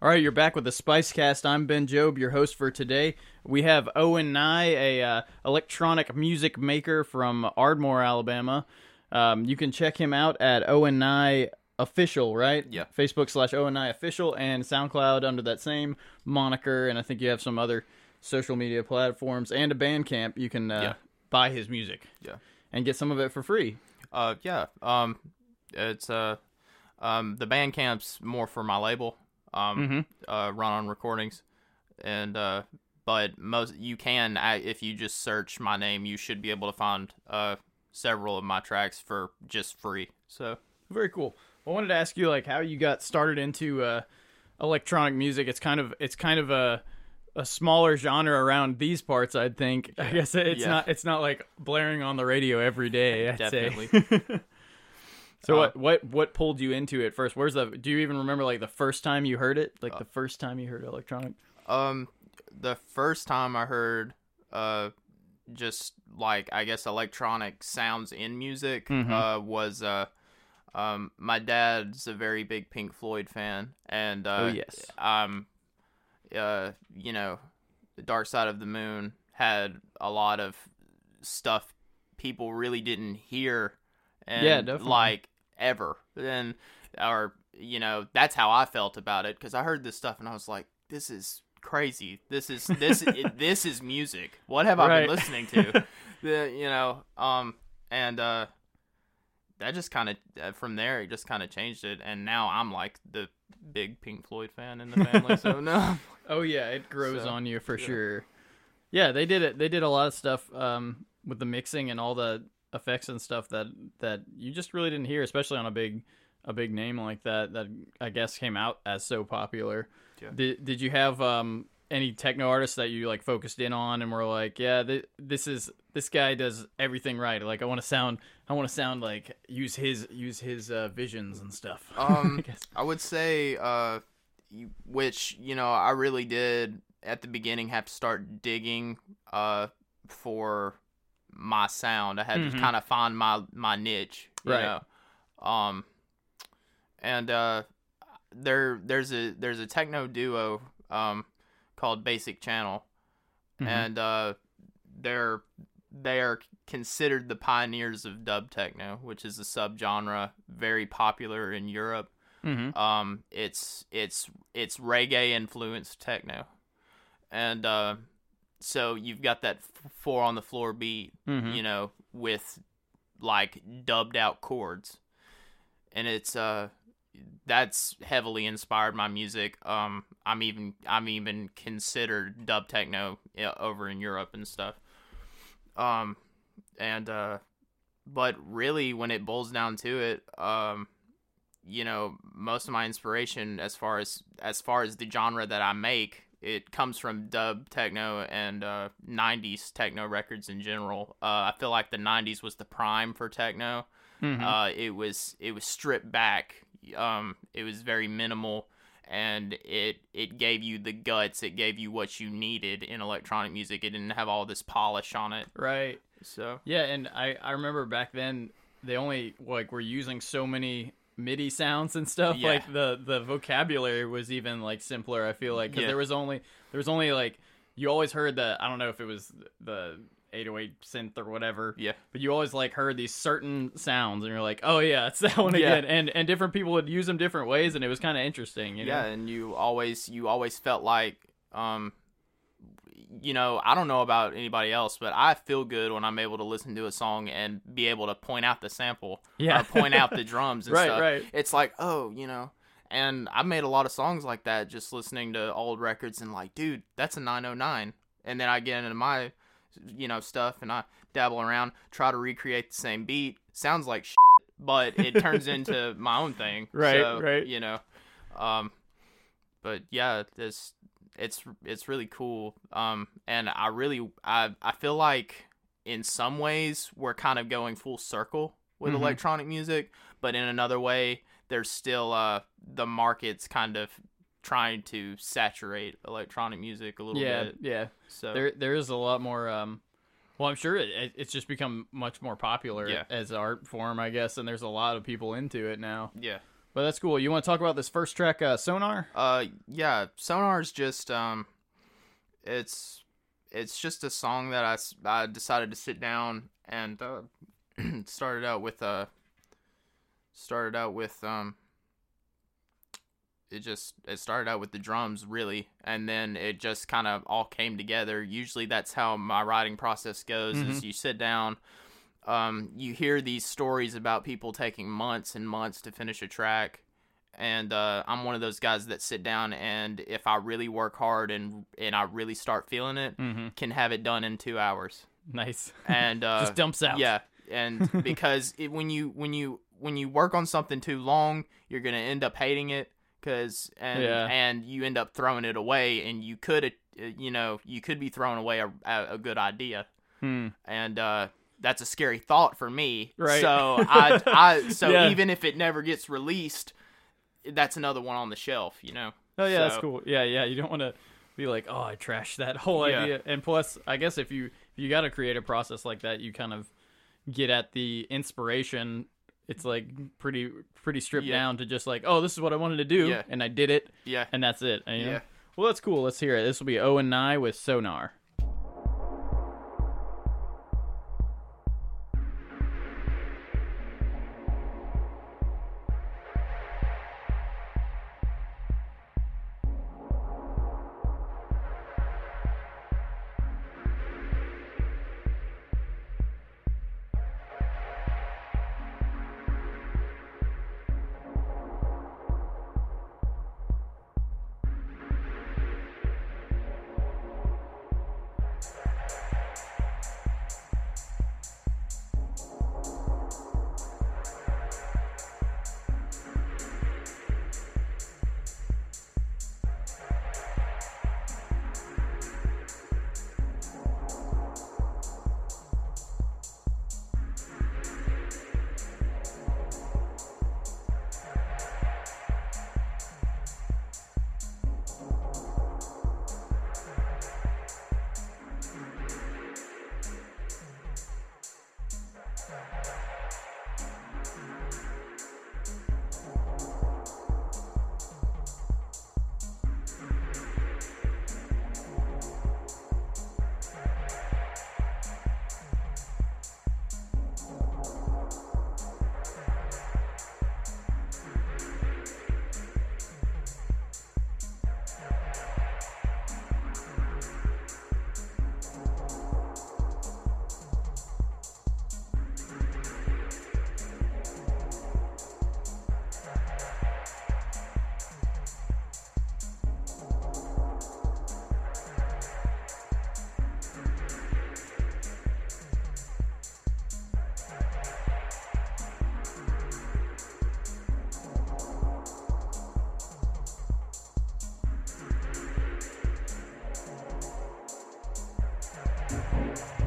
All right, you're back with the Spice Cast. I'm Ben Job, your host for today. We have Owen Nye, a uh, electronic music maker from Ardmore, Alabama. Um, you can check him out at Owen Nye official, right? Yeah. Facebook slash Owen Nye official and SoundCloud under that same moniker. And I think you have some other social media platforms and a Bandcamp. You can uh, Yeah. buy his music Yeah. and get some of it for free. Uh, yeah. Um, it's uh, um, the Bandcamp's more for my label. Um, uh, run on recordings, and uh, but most you can I- if you just search my name, you should be able to find uh several of my tracks for just free. So Very cool. I wanted to ask you like how you got started into uh, electronic music. It's kind of it's kind of a a smaller genre around these parts. I'd think. I guess it's Yeah. not it's not like blaring on the radio every day. I'd Definitely. say. so Uh, what what what pulled you into it first? Where's the? Do you even remember like the first time you heard it? Uh, Like the first time you heard electronic? Um, the first time I heard, uh, just like I guess electronic sounds in music, Mhm. uh, was uh, um, my dad's a very big Pink Floyd fan, and uh, Oh, yes. um, uh, you know, the Dark Side of the Moon had a lot of stuff people really didn't hear, and Yeah, definitely. like ever, and or you know that's how I felt about it because I heard this stuff and I was like, this is crazy. This is this it, this is music. What have I been listening to? the you know um and uh that just kind of uh, from there it just kind of changed it and now I'm like the big Pink Floyd fan in the family. so no, Oh yeah, it grows So, on you for yeah. sure. Yeah, they did it. They did a lot of stuff um, with the mixing and all the effects and stuff that that you just really didn't hear, especially on a big a big name like that. That I guess came out as so popular. Yeah. Did Did you have um, any techno artists that you like focused in on and were like, yeah, th- this is this guy does everything right. Like I want to sound, I want to sound like use his use his uh, visions and stuff. Um, I guess. I would say, uh, which you know, I really did at the beginning have to start digging, uh, for my sound. I had Mhm. to kind of find my my niche, you Right. know. Um, and uh, there there's a there's a techno duo um called Basic Channel, Mhm. and uh, they're they are considered the pioneers of dub techno, which is a subgenre very popular in Europe. Mhm. Um, it's it's it's reggae influenced techno, and uh, so you've got that f- four on the floor beat, Mhm. you know, with like dubbed out chords, and it's uh that's heavily inspired my music. Um, I'm even I'm even considered dub techno over in Europe and stuff. Um, and uh, but really, when it boils down to it, um, you know, most of my inspiration as far as as far as the genre that I make, it comes from dub techno and uh, '90s techno records in general. Uh, I feel like the '90s was the prime for techno. Mhm. Uh, it was it was stripped back. Um, it was very minimal, and it it gave you the guts. It gave you what you needed in electronic music. It didn't have all this polish on it. right. So Yeah, and I, I remember back then they only like were using so many MIDI sounds and stuff. Yeah. Like the the vocabulary was even like simpler. I feel like because Yeah. there was only there was only like you always heard the I don't know if it was the 808 synth or whatever. yeah, But you always like heard these certain sounds, and you're like, "Oh yeah, it's that one Yeah. again." And and different people would use them different ways, and it was kind of interesting. You know? yeah, and you always you always felt like um you know, I don't know about anybody else, but I feel good when I'm able to listen to a song and be able to point out the sample Yeah. or point out the drums and Right, stuff. right. It's like, oh, you know, and I've made a lot of songs like that just listening to old records and like, dude, that's a 909. And then I get into my, you know, stuff and I dabble around, try to recreate the same beat. Sounds like shit, but it turns into my own thing. Right, So, right. You know, um, but yeah, this it's it's really cool. Um, and I really I I feel like in some ways we're kind of going full circle with Mhm. electronic music, but in another way, there's still uh the market's kind of trying to saturate electronic music a little yeah, bit. yeah. So there there is a lot more um well i'm sure it, it, it's just become much more popular Yeah. as art form i guess and there's a lot of people into it now yeah, But that's cool. You want to talk about this first track, uh, Sonar? Uh, yeah, Sonar's just um, it's it's just a song that I, I decided to sit down and uh, started out with uh, started out with um, it just it started out with the drums really, and then it just kind of all came together. Usually that's how my writing process goes: is you sit down. Um, you hear these stories about people taking months and months to finish a track, and uh, I'm one of those guys that sit down and if I really work hard and and I really start feeling it, Mm-hmm. can have it done in two hours. Nice. And uh, Just dumps out. Yeah, and because it, when you when you when you work on something too long, you're gonna end up hating it because and Yeah. and you end up throwing it away, and you could uh, you know you could be throwing away a a, a good idea, Hmm. and uh, that's a scary thought for me. Right. So I I so Yeah. even if it never gets released, that's another one on the shelf. You know. Oh yeah, that's cool. Yeah, yeah. You don't want to be like, oh, I trashed that whole Yeah. idea. And plus, I guess if you if you got to create a process like that, you kind of get at the inspiration. It's like pretty pretty stripped Yeah. down to just like, oh, this is what I wanted to do, Yeah. and I did it, Yeah. and that's it. And, you know? Yeah. Well, that's cool. Let's hear it. This will be Owen Nye with Sonar. Música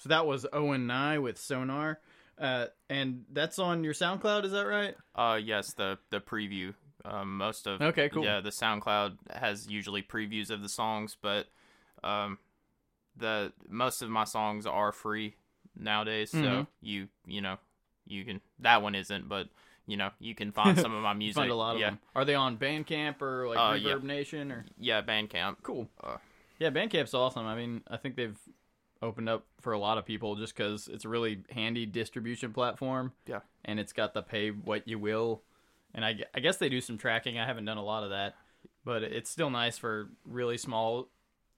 So that was Owen Nye with Sonar. Uh, and that's on your SoundCloud, is that right? Uh, yes, the the preview. Um, most of Okay, cool. Yeah, the SoundCloud has usually previews of the songs, but um, the most of my songs are free nowadays. So Mhm. you you know you can that one isn't, but you know you can find some of my music. find a lot of yeah, them. Are they on Bandcamp or like Uh, Reverb yeah. Nation or? yeah, Bandcamp. Cool. Uh, Yeah, Bandcamp's awesome. I mean, I think they've opened up for a lot of people just because it's a really handy distribution platform. Yeah. And it's got the pay what you will. And I, I guess they do some tracking. I haven't done a lot of that, but it's still nice for really small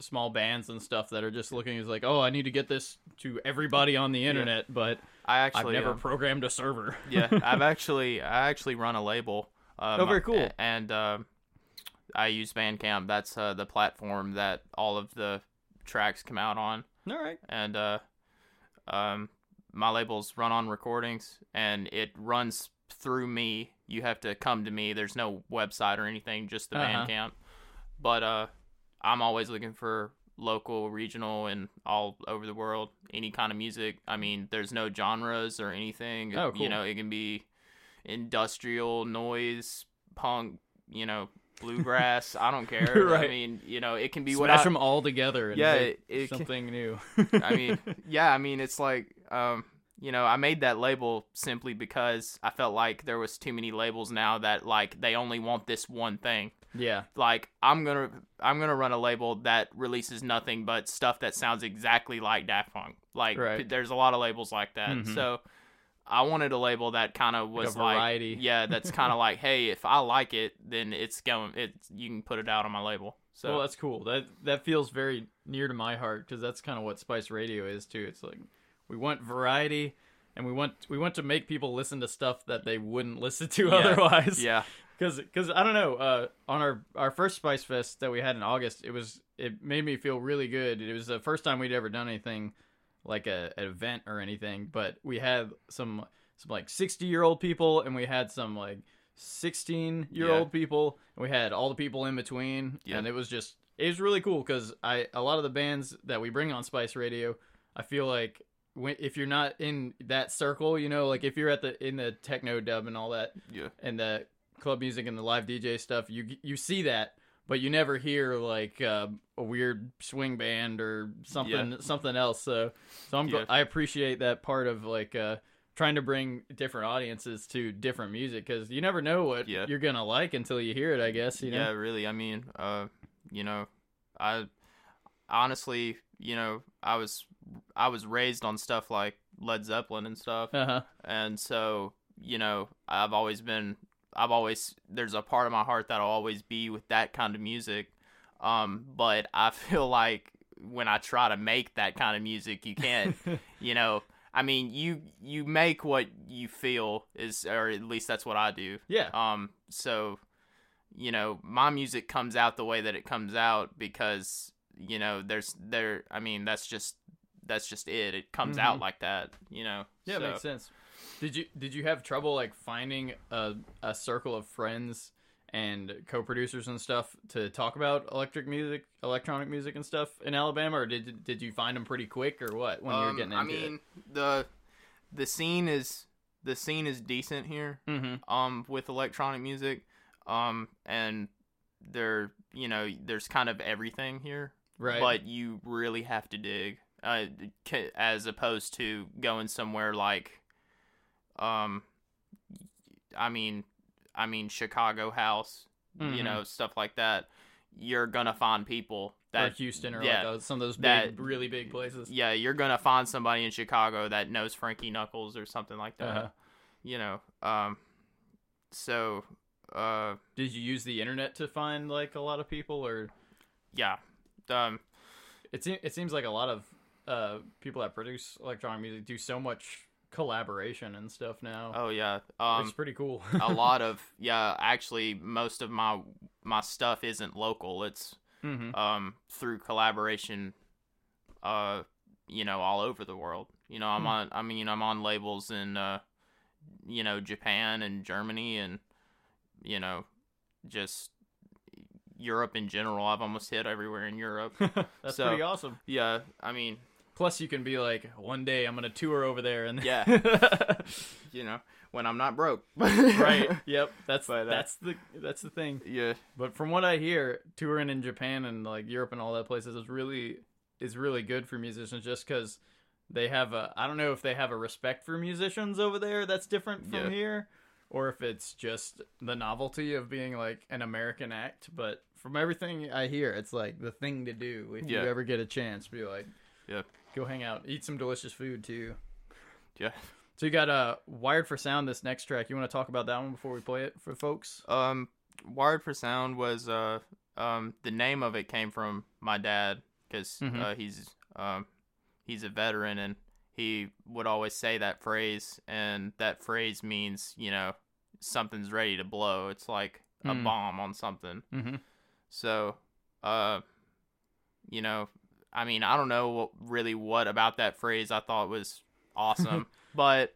small bands and stuff that are just looking as like, oh, I need to get this to everybody on the internet, but I I've actually never um, programmed a server. yeah, I've actually I actually run a label. Um, Oh, very cool. And um I use Bandcamp. That's uh, the platform that all of the tracks come out on. All right. And uh, um, my label's Run On Recordings, and it runs through me. You have to come to me. There's no website or anything, just the Uh-huh. Bandcamp. But uh, I'm always looking for local, regional, and all over the world. Any kind of music. I mean, there's no genres or anything. Oh, cool. You know, it can be industrial, noise, punk. You know, bluegrass. I don't care. I mean, you know, it can be what Smash I, them all together and Yeah, it- it can- something new. I mean, yeah, I mean, it's like, um, you know, I made that label simply because I felt like there was too many labels now that like they only want this one thing. yeah. Like I'm gonna, I'm gonna run a label that releases nothing but stuff that sounds exactly like Daft Punk. Like Right. there's a lot of labels like that. Mhm. So I wanted a label that kind of was like, variety. yeah, that's kind of like, hey, if I like it, then it's going, It you can put it out on my label. So well, that's cool. That that feels very near to my heart because that's kind of what Spice Radio is too. It's like we want variety, and we want we want to make people listen to stuff that they wouldn't listen to Yeah. otherwise. yeah, Because because I don't know. Uh, on our our first Spice Fest that we had in August, it was it made me feel really good. It was the first time we'd ever done anything like a an event or anything. But we had some some like sixty year old people, and we had some like sixteen year old people, and we had all the people in between, Yeah. and it was just it was really cool because I a lot of the bands that we bring on Spice Radio, I feel like. When, if you're not in that circle, you know, like if you're at the in the techno dub and all that, yeah, and the club music and the live DJ stuff, you you see that, but you never hear like uh, a weird swing band or something something else. So so I'm Yeah. I appreciate that part of like uh, trying to bring different audiences to different music because you never know what Yeah. you're gonna like until you hear it. I guess you know. Yeah, really. I mean, uh, you know, I honestly, you know, I was I was raised on stuff like Led Zeppelin and stuff, Uh huh. and so you know, I've always been, I've always there's a part of my heart that'll always be with that kind of music. Um, but I feel like when I try to make that kind of music, you can't, you know. I mean, you you make what you feel is, or at least that's what I do. yeah. Um, so, you know, my music comes out the way that it comes out because, you know, there's there. I mean, that's just that's just it. It comes out Mhm. like that. You know. Yeah, so, makes sense. Did you did you have trouble like finding a a circle of friends and co-producers and stuff to talk about electric music, electronic music and stuff in Alabama, or did did you find them pretty quick or what when you were Um, getting into I mean, the the scene is the scene is decent here. Mm-hmm. Um, with electronic music, um, and there, you know, there's kind of everything here. Right. But you really have to dig, uh, as opposed to going somewhere like, um, I mean, I mean Chicago House, you Mhm. know, stuff like that. You're gonna find people or that Houston or yeah, like those, some of those big, that- really big places. yeah, you're gonna find somebody in Chicago that knows Frankie Knuckles or something like that. Uh-huh. You know, um, so, uh, Did you use the internet to find like a lot of people, or yeah, um, it se- it seems like a lot of uh people that produce electronic music do so much collaboration and stuff now. oh yeah, um, it's pretty cool. a lot of yeah. Actually, most of my my stuff isn't local. It's hmm um through collaboration, uh, you know, all over the world. You know, I'm Hmm. on. I mean, I'm on labels in, uh, you know, Japan and Germany, and you know, just Europe in general. I've almost hit everywhere in Europe. That's So- pretty awesome. yeah, I mean, Plus, you can be like, one day I'm gonna tour over there, and Yeah. you know, when I'm not broke. right. Yep. That's But, uh, that's the that's the thing. Yeah. But from what I hear, touring in Japan and like Europe and all that places is really is really good for musicians just because they have a I don't know if they have a respect for musicians over there that's different from Yeah. here, or if it's just the novelty of being like an American act. But from everything I hear, it's like the thing to do if Yeah. you ever get a chance. Be like, Yeah. Go hang out, eat some delicious food too. Yeah. So you got uh, Wired for Sound. This next track, you want to talk about that one before we play it for folks? Um, Wired for Sound was uh um the name of it came from my dad because Mhm. uh, he's um he's a veteran and he would always say that phrase and that phrase means you know something's ready to blow. It's like a Mm. bomb on something. Mm-hmm. So, uh, you know, I mean, I don't know what, really what about that phrase I thought was awesome, but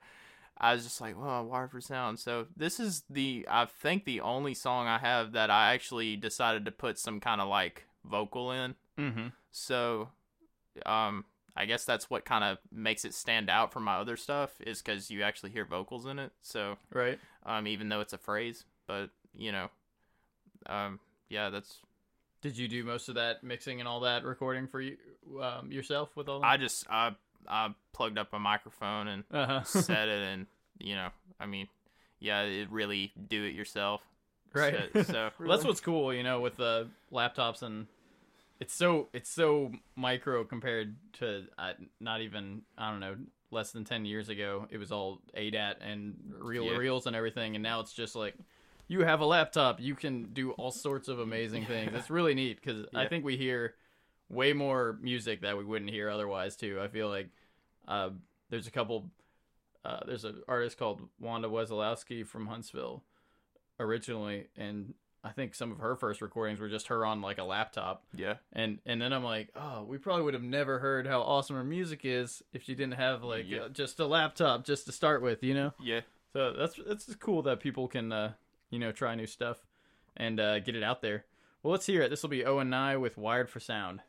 I was just like, well, Wired for Sound. So this is the, I think the only song I have that I actually decided to put some kind of like vocal in. Mm-hmm. So, um, I guess that's what kind of makes it stand out from my other stuff is because you actually hear vocals in it. So, Right. um, even though it's a phrase, but you know, um, yeah, that's Did you do most of that mixing and all that recording for you um, yourself with all that? I just I I plugged up a microphone and uh-huh. set it, and you know, I mean, yeah, it really do it yourself. right. So, so Well, that's what's cool, you know, with the laptops and it's so it's so micro compared to uh, not even I don't know less than ten years ago. It was all ADAT and reel Yeah. reels and everything, and now it's just like you have a laptop, you can do all sorts of amazing things. It's really neat because I think we hear way more music that we wouldn't hear otherwise too. I feel like uh, there's a couple. Uh, there's an artist called Wanda Wesolowski from Huntsville originally, and I think some of her first recordings were just her on like a laptop. yeah, And and then I'm like, oh, we probably would have never heard how awesome her music is if she didn't have like Yeah. uh, just a laptop just to start with, you know. yeah, So that's that's cool that people can uh, you know try new stuff and uh, get it out there. Well, let's hear it. This will be Owen Nye with Wired for Sound.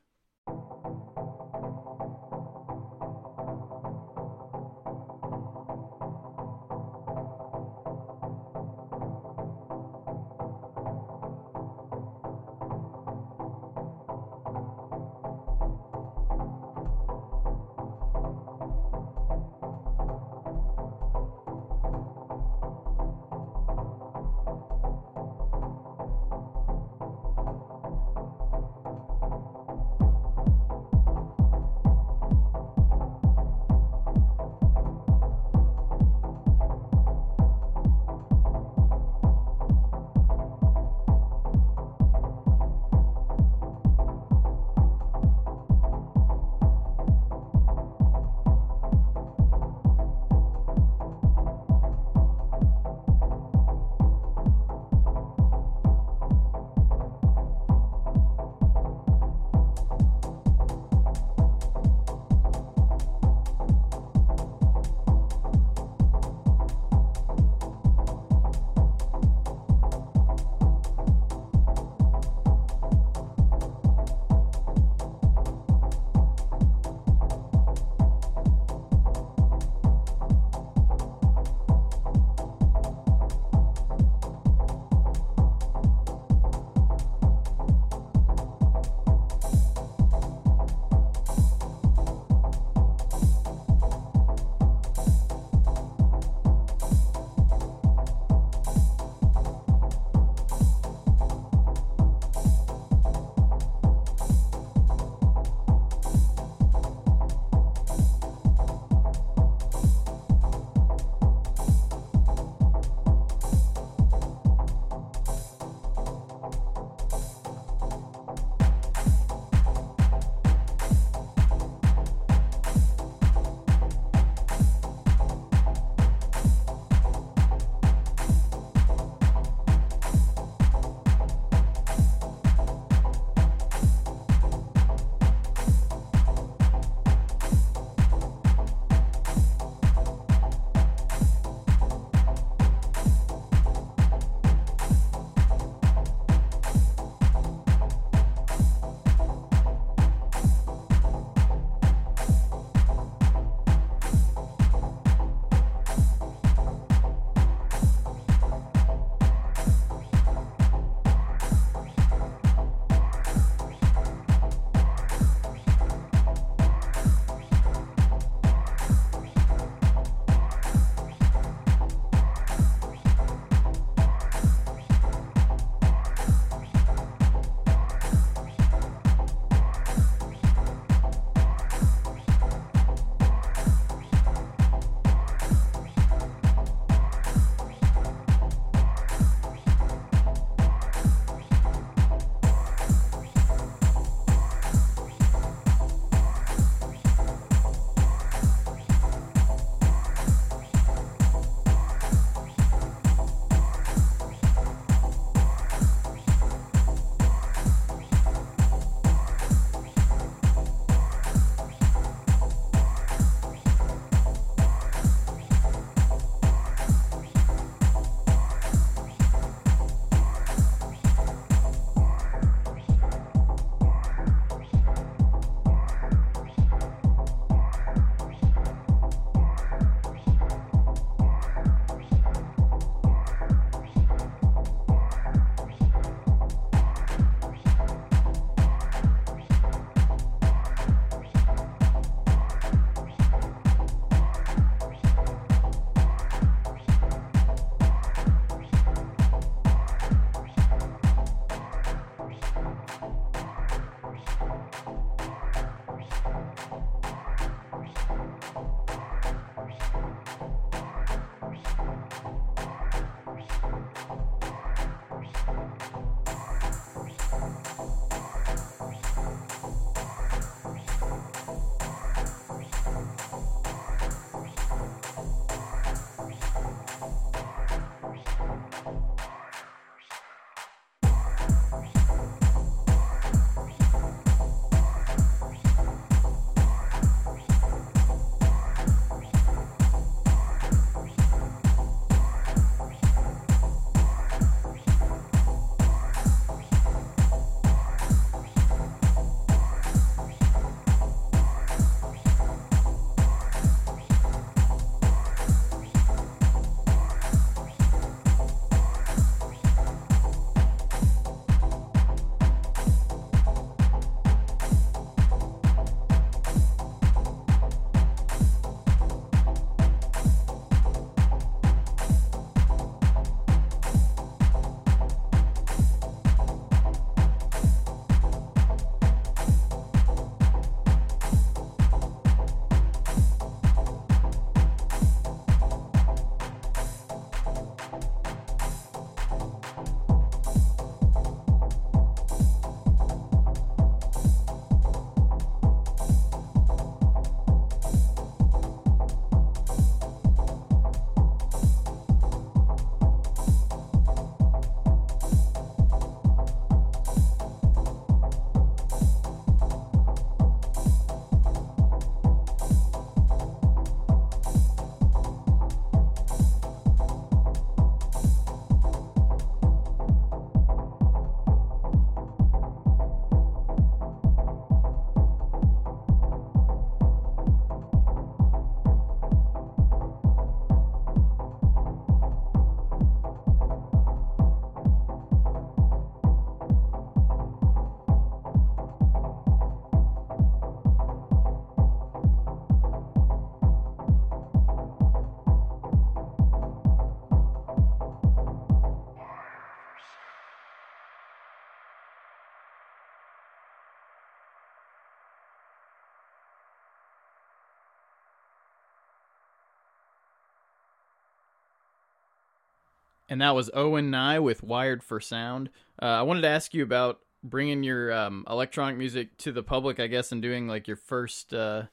And that was Owen Nye with Wired for Sound. Uh, I wanted to ask you about bringing your um, electronic music to the public, I guess, and doing like your first uh,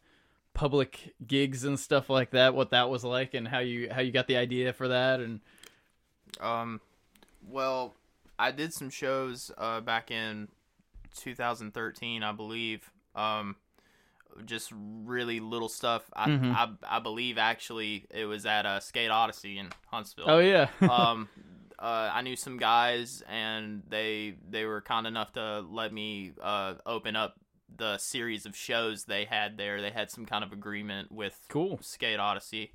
public gigs and stuff like that. What that was like, and how you how you got the idea for that, and Um, well, I did some shows uh, back in 2013, I believe. Um, just really little stuff. I, Mhm. I I believe actually it was at uh, Skate Odyssey in Huntsville. oh yeah, um, uh, I knew some guys, and they they were kind enough to let me uh, open up the series of shows they had there. They had some kind of agreement with cool. Skate Odyssey,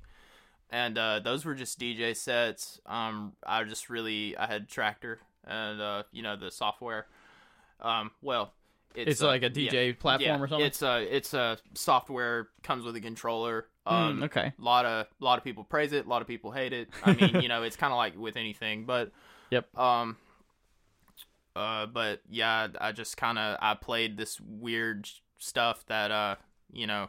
and uh, those were just DJ sets. Um, I just really I had Traktor and uh, you know the software. Um, well, it's, It's uh, like a yeah, DJ platform yeah, or something. It's a it's a software comes with a controller. Um, Mm, okay. a lot of a lot of people praise it, a lot of people hate it. I mean, you know, it's kind of like with anything, but Yep. Um. Uh, but yeah, I just kind of I played this weird stuff that uh, you know,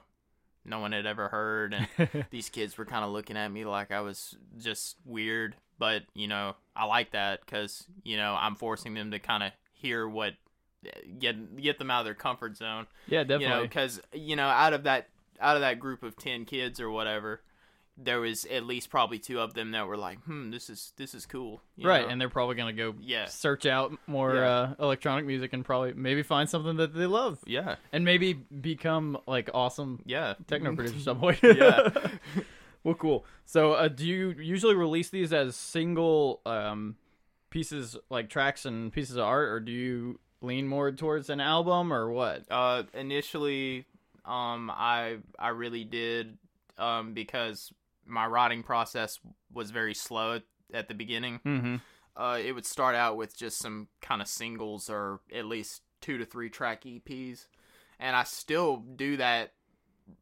no one had ever heard, and these kids were kind of looking at me like I was just weird. But you know, I like that because you know I'm forcing them to kind of hear what get get them out of their comfort zone yeah, you know definitely. because you know out of that out of that group of 10 kids or whatever there was at least probably two of them that were like hmm this is this is cool you right, know? and they're probably gonna go Yeah. search out more Yeah. uh, electronic music and probably maybe find something that they love, yeah and maybe become like awesome yeah techno producer some way. Yeah. well, cool. So, uh, do you usually release these as single um, pieces, like tracks and pieces of art, or do you lean more towards an album, or what? uh initially um i i really did um because my writing process was very slow at, the beginning Mm-hmm. uh it would start out with just some kind of singles or at least two to three track eps and i still do that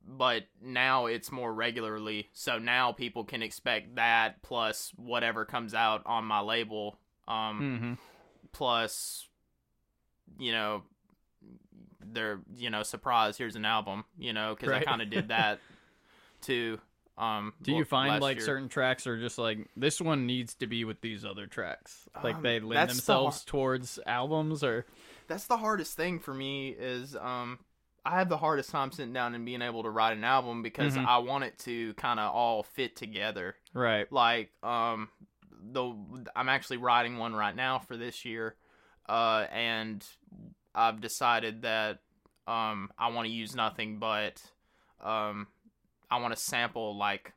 but now it's more regularly so now people can expect that plus whatever comes out on my label um Mm-hmm. plus you know they're you know surprise here's an album you know because Right. i kind of did that too um Do you find like year. certain tracks are just like this one needs to be with these other tracks, like Um, they lend that's the themselves towards albums, or that's the hardest thing for me is um I have the hardest time sitting down and being able to write an album because Mhm. I want it to kind of all fit together. right? Like um the I'm actually writing one right now for this year uh and I've decided that um I want to use nothing but um I want to sample like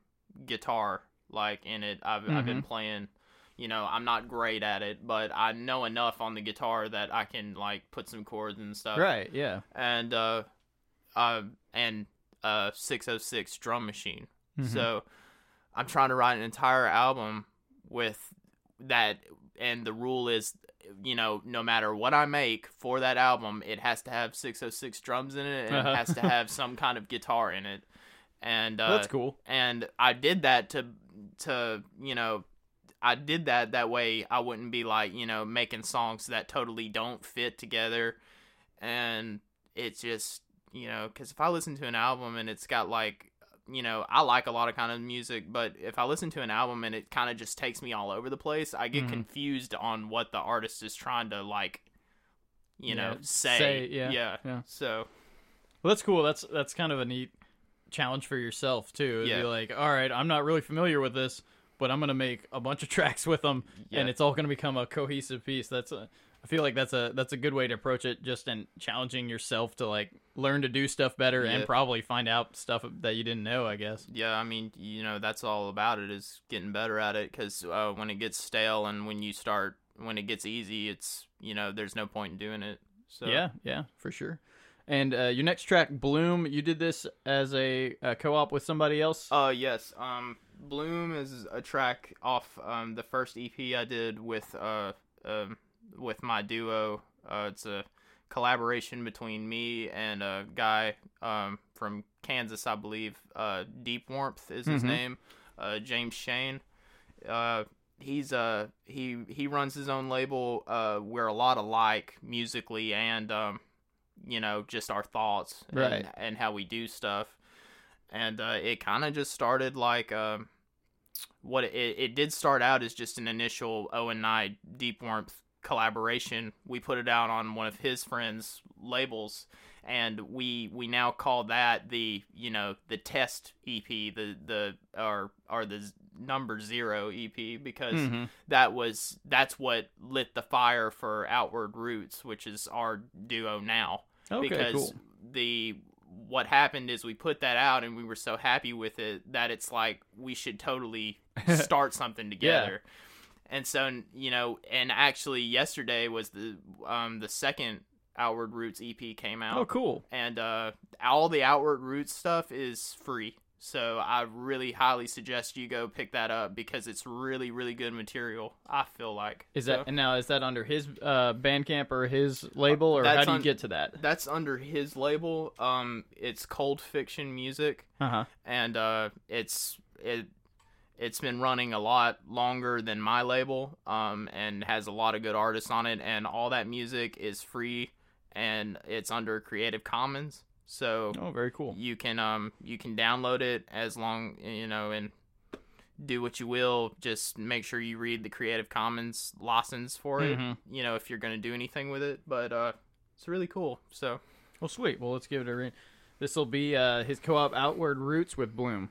guitar like in it. I've I've been playing you know, I'm not great at it, but I know enough on the guitar that I can like put some chords and stuff. Right? Yeah. And uh uh and uh 606 drum machine. Mhm. So I'm trying to write an entire album with that and the rule is you know no matter what I make for that album it has to have 606 drums in it and Uh-huh. it has to have some kind of guitar in it. And uh That's cool. and I did that to to you know I did that that way I wouldn't be like you know making songs that totally don't fit together and it's just you know because if I listen to an album and it's got like you know I like a lot of kind of music but if I listen to an album and it kind of just takes me all over the place I get Mhm. confused on what the artist is trying to like you know say, say, yeah, yeah yeah. so Well, that's cool. That's that's kind of a neat challenge for yourself too. It'd Yeah. Be like, all right, I'm not really familiar with this, but I'm gonna make a bunch of tracks with them, Yeah. and it's all gonna become a cohesive piece. That's a. I feel like that's a that's a good way to approach it. Just in challenging yourself to like learn to do stuff better and probably find out stuff that you didn't know. I guess. Yeah, I mean, you know, that's all about it is getting better at it because uh, when it gets stale and when you start, when it gets easy, it's, you know, there's no point in doing it. So, Yeah, yeah, for sure. And uh, your next track, Bloom, you did this as a, a co-op with somebody else. Uh, yes. Um, Bloom is a track off um, the first EP I did with, uh, um, with my duo. Uh, it's a collaboration between me and a guy um, from Kansas, I believe. Uh, Deep Warmth is his Mhm. name. Uh, James Shane. Uh, he's uh he he runs his own label. Uh, we're a lot alike musically and um, you know, just our thoughts and, Right. and how we do stuff. And uh, it kind of just started like um, what it, it did start out as just an initial Owen Nye Deep Warmth collaboration. We put it out on one of his friends' labels, and we we now call that the you know the test EP, the the or or the number zero EP because Mhm. that was that's what lit the fire for Outward Roots, which is our duo now Okay, because cool. the what happened is we put that out and we were so happy with it that it's like we should totally start something together. And so you know, and actually yesterday was the um the second Outward Roots EP came out Oh, cool. and uh all the Outward Roots stuff is free. So I really highly suggest you go pick that up because it's really really good material. I feel like Is So- that and now is that under his uh, Bandcamp or his label or how do you on- get to that? that's under his label. Um, it's Cold Fiction Music. Uh huh. and uh, it's it it's been running a lot longer than my label um, and has a lot of good artists on it and all that music is free and it's under creative commons so Oh, very cool. you can um you can download it as long you know and do what you will just make sure you read the creative commons license for it Mhm. you know if you're going to do anything with it but uh it's really cool so Well, sweet. Well, let's give it a read. This will be uh, his co-op Outward Roots with Bloom.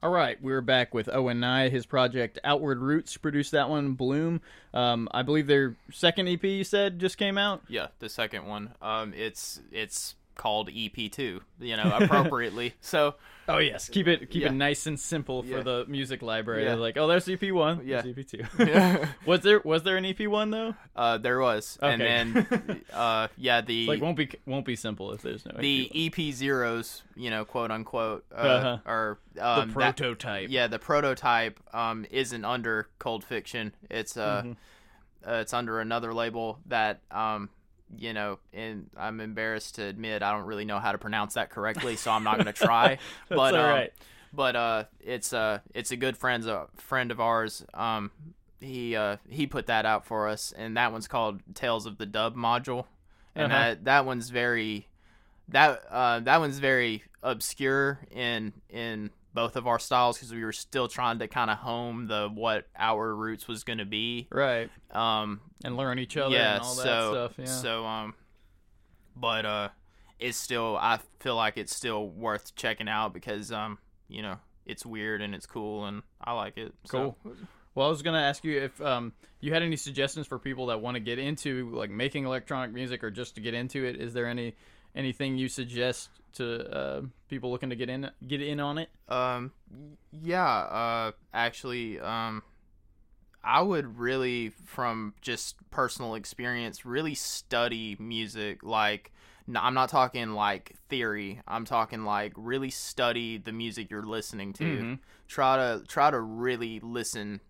All right, we're back with Owen Nye. His project Outward Roots produced that one. Bloom. Um, I believe their second EP you said just came out. Yeah, the second one. Um, it's it's called EP two. You know, appropriately. so Oh yes, keep it keep Yeah. it nice and simple for Yeah. the music library. Yeah. Like, oh, there's EP one. Yeah. there's EP two. was there was there an EP one though? uh, there was, and then uh, yeah, the It's like won't be won't be simple if there's no the EP zeros, you know, quote unquote, uh, Uh-huh. one. um, the that- prototype. yeah, the prototype um, isn't under Cold Fiction. It's uh, Mhm. uh, it's under another label that um, you know, and I'm embarrassed to admit I don't really know how to pronounce that correctly, so I'm not gonna try. That's but um, right. but uh, it's uh, it's a good friend's a friend of ours. Um, he uh, he put that out for us, and that one's called Tales of the Dub module, and Uh-huh. that that one's very that uh, that one's very obscure in in both of our styles because we were still trying to kind of home the what our roots was going to be. Right, Um, and learn each other yeah, and all that so stuff. Yeah. so um, but uh, it's still I feel like it's still worth checking out because um, you know, it's weird and it's cool and I like it. So, Cool. Well, I was gonna ask you if um, you had any suggestions for people that want to get into like making electronic music or just to get into it. Is there any anything you suggest to uh, people looking to get in get in on it? Um, yeah, uh, actually, um, I would really, from just personal experience, really study music. Like, I'm not talking like theory. I'm talking like really study the music you're listening to. Mhm. Try to try to really listen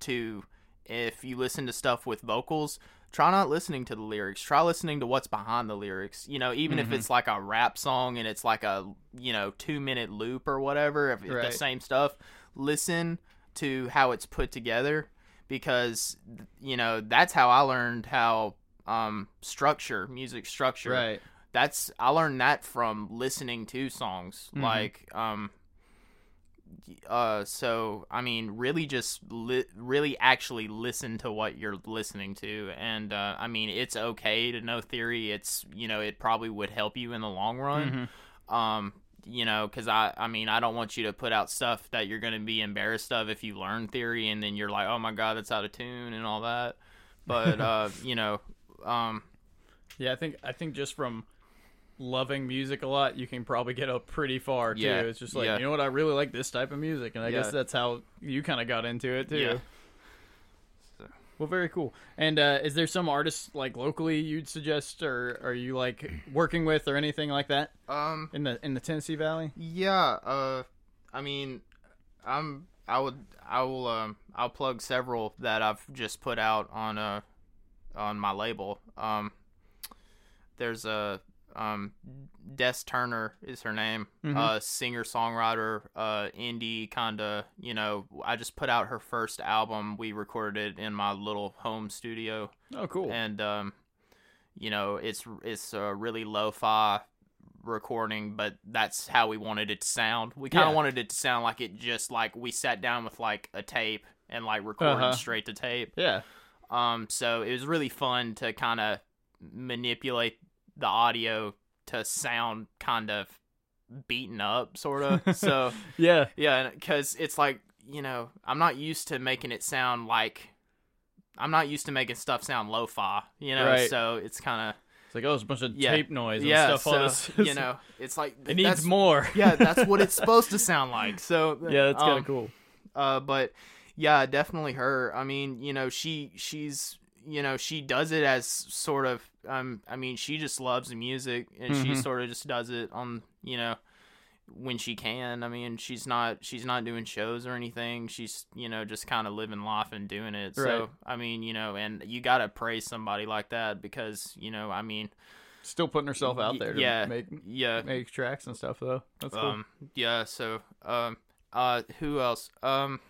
to. If you listen to stuff with vocals, try not listening to the lyrics. Try listening to what's behind the lyrics. You know, even Mhm. if it's like a rap song and it's like a you know two minute loop or whatever, if Right. the same stuff, listen to how it's put together because you know that's how I learned how um structure music structure Right. that's I learned that from listening to songs Mhm. like um uh so I mean really just li- really actually listen to what you're listening to and uh I mean it's okay to know theory it's you know it probably would help you in the long run Mhm. um you know because i i mean i don't want you to put out stuff that you're going to be embarrassed of if you learn theory and then you're like oh my god that's out of tune and all that but uh you know um Yeah, I think I think just from loving music a lot, you can probably get up pretty far too. Yeah, It's just like yeah. you know what, I really like this type of music, and I guess that's how you kind of got into it too. Yeah. Well, very cool. And uh, is there some artists like locally you'd suggest, or are you like working with, or anything like that um in the in the Tennessee Valley? yeah uh i mean i'm i would i will um i'll plug several that i've just put out on uh on my label um there's a um des turner is her name Mhm. uh singer songwriter uh indie kinda you know i just put out her first album we recorded it in my little home studio Oh, cool. and um you know it's it's a really lo-fi recording but that's how we wanted it to sound we kind of Yeah. wanted it to sound like it just like we sat down with like a tape and like recorded Uh-huh. straight to tape yeah. um so it was really fun to kind of manipulate the audio to sound kind of beaten up sort of so Yeah. yeah, because it's like you know I'm not used to making it sound like I'm not used to making stuff sound lo-fi, you know. Right. So it's kind of. It's like oh, it's a bunch of Yeah. tape noise and yeah, stuff so on this. you know it's like it needs more. yeah, that's what it's supposed to sound like. So yeah, that's kind um, of cool. uh, but yeah, definitely her. I mean, you know, she she's you know she does it as sort of um. I mean, she just loves music and she Mhm. sort of just does it on you know when she can. I mean, she's not she's not doing shows or anything. She's you know just kind of living life and doing it. Right. So I mean, you know, and you gotta praise somebody like that because you know, I mean, Still putting herself out there to yeah, make yeah, make tracks and stuff though. That's cool. um, yeah. So, um, uh, who else? Um,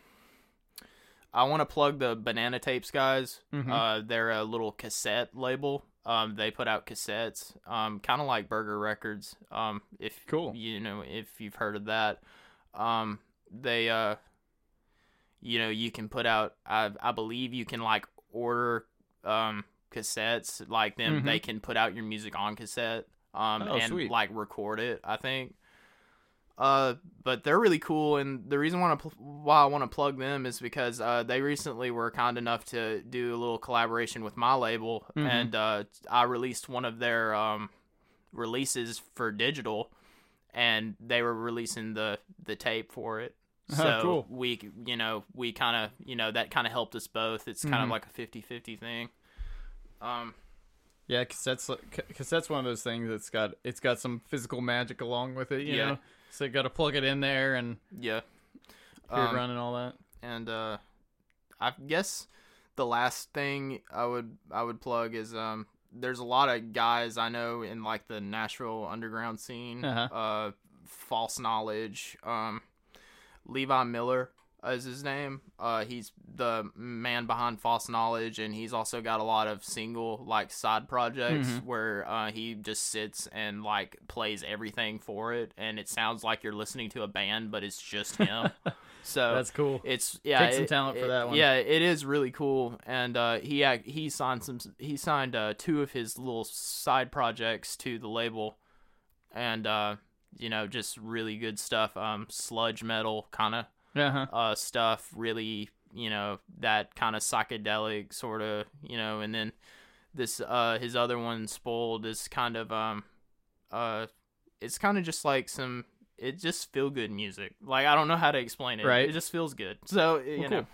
I want to plug the Banana Tapes guys. Mhm. Uh, they're a little cassette label. Um, they put out cassettes. Um, kind of like Burger Records. Um, if Cool. you know if you've heard of that. Um, they uh, you know, you can put out. I I believe you can like order um cassettes like them. Mhm. They can put out your music on cassette. Um, Oh, and sweet. like record it. I think. Uh, but they're really cool, and the reason why I, pl- why I want to plug them is because uh, they recently were kind enough to do a little collaboration with my label, Mhm. and uh, I released one of their um, releases for digital, and they were releasing the the tape for it. Oh, So cool. we, you know, we kind of, you know, that kind of helped us both. It's kind of like a 50-50 thing. Um, Yeah, cassette's cassette's one of those things that's got it's got some physical magic along with it. You Yeah. know, so you got to plug it in there and yeah. Um, run and all that. and uh I guess the last thing I would I would plug is um there's a lot of guys I know in like the Nashville underground scene Uh-huh. uh false knowledge um Levi Miller is his name uh he's the man behind false knowledge and he's also got a lot of single like side projects Mhm. where uh he just sits and like plays everything for it and it sounds like you're listening to a band but it's just him so That's cool. it's yeah, Take some it- talent for that one. Yeah, it is really cool, and uh, he he signed some. He signed uh, two of his little side projects to the label, and uh, you know, just really good stuff. Um, sludge metal kind of Yeah. huh uh stuff. Really, you know, that kind of psychedelic sort of, you know, and then this uh his other one, spoiled, is kind of um uh it's kind of just like some it just feel good music. Like I don't know how to explain it. Right. It just feels good. So you Well, know. cool.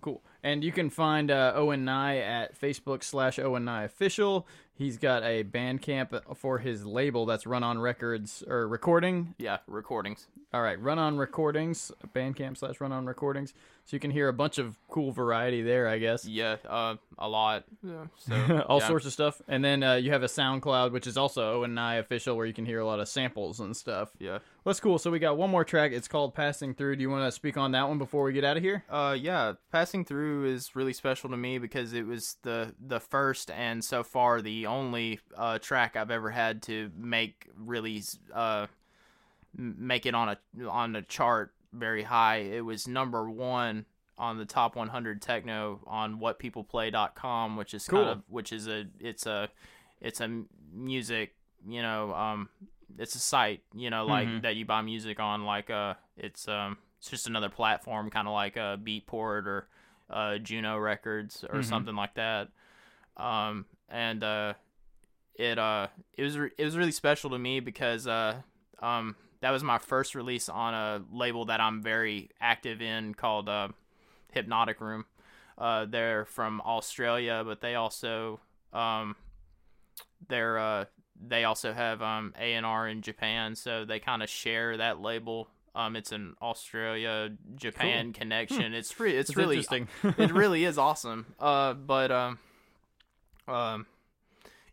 Cool. And you can find uh, Owen Nye at Facebook slash Owen Nye Official. He's got a Bandcamp for his label that's Run On Records or Recording. Yeah, recordings. All right, Run On Recordings, Bandcamp slash Run On Recordings. So you can hear a bunch of cool variety there, I guess. Yeah, uh, a lot. Yeah, so all yeah. sorts of stuff. And then uh, you have a SoundCloud, which is also Owen Nye Official, where you can hear a lot of samples and stuff. Yeah. Well, that's cool. So we got one more track. It's called Passing Through. Do you want to speak on that one before we get out of here? Uh, yeah, passing through is really special to me because it was the the first and so far the only uh, track I've ever had to make really uh m- make it on a on a chart very high. It was number one on the top 100 techno on whatpeopleplay.com, which is kind of which is a it's a it's a music you know um it's a site you know like Mhm. that you buy music on like uh it's um it's just another platform kind of like uh beatport or uh juno records or Mhm. something like that um and uh it uh it was re- it was really special to me because uh um that was my first release on a label that I'm very active in called uh, Hypnotic Room. Uh, they're from Australia, but they also um, they're uh, they also have um, A&R in Japan, so they kind of share that label. Um, it's an Australia Japan connection. It's re- it's It's really interesting. it really is awesome. Uh, but um, um,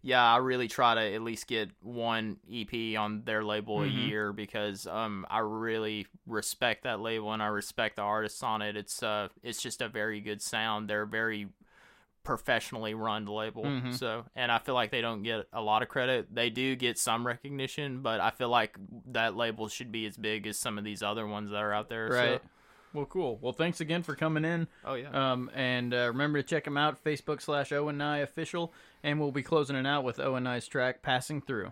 yeah, I really try to at least get one EP on their label Mhm. a year because um, I really respect that label and I respect the artists on it. It's uh, it's just a very good sound. They're very professionally run label. Mhm. So, and I feel like they don't get a lot of credit. They do get some recognition, but I feel like that label should be as big as some of these other ones that are out there. so- right. Well, cool. Well, thanks again for coming in. Oh yeah. Um, and uh, remember to check them out, Facebook slash Owen Nye Official. And we'll be closing it out with Owen Nye's track, Passing Through.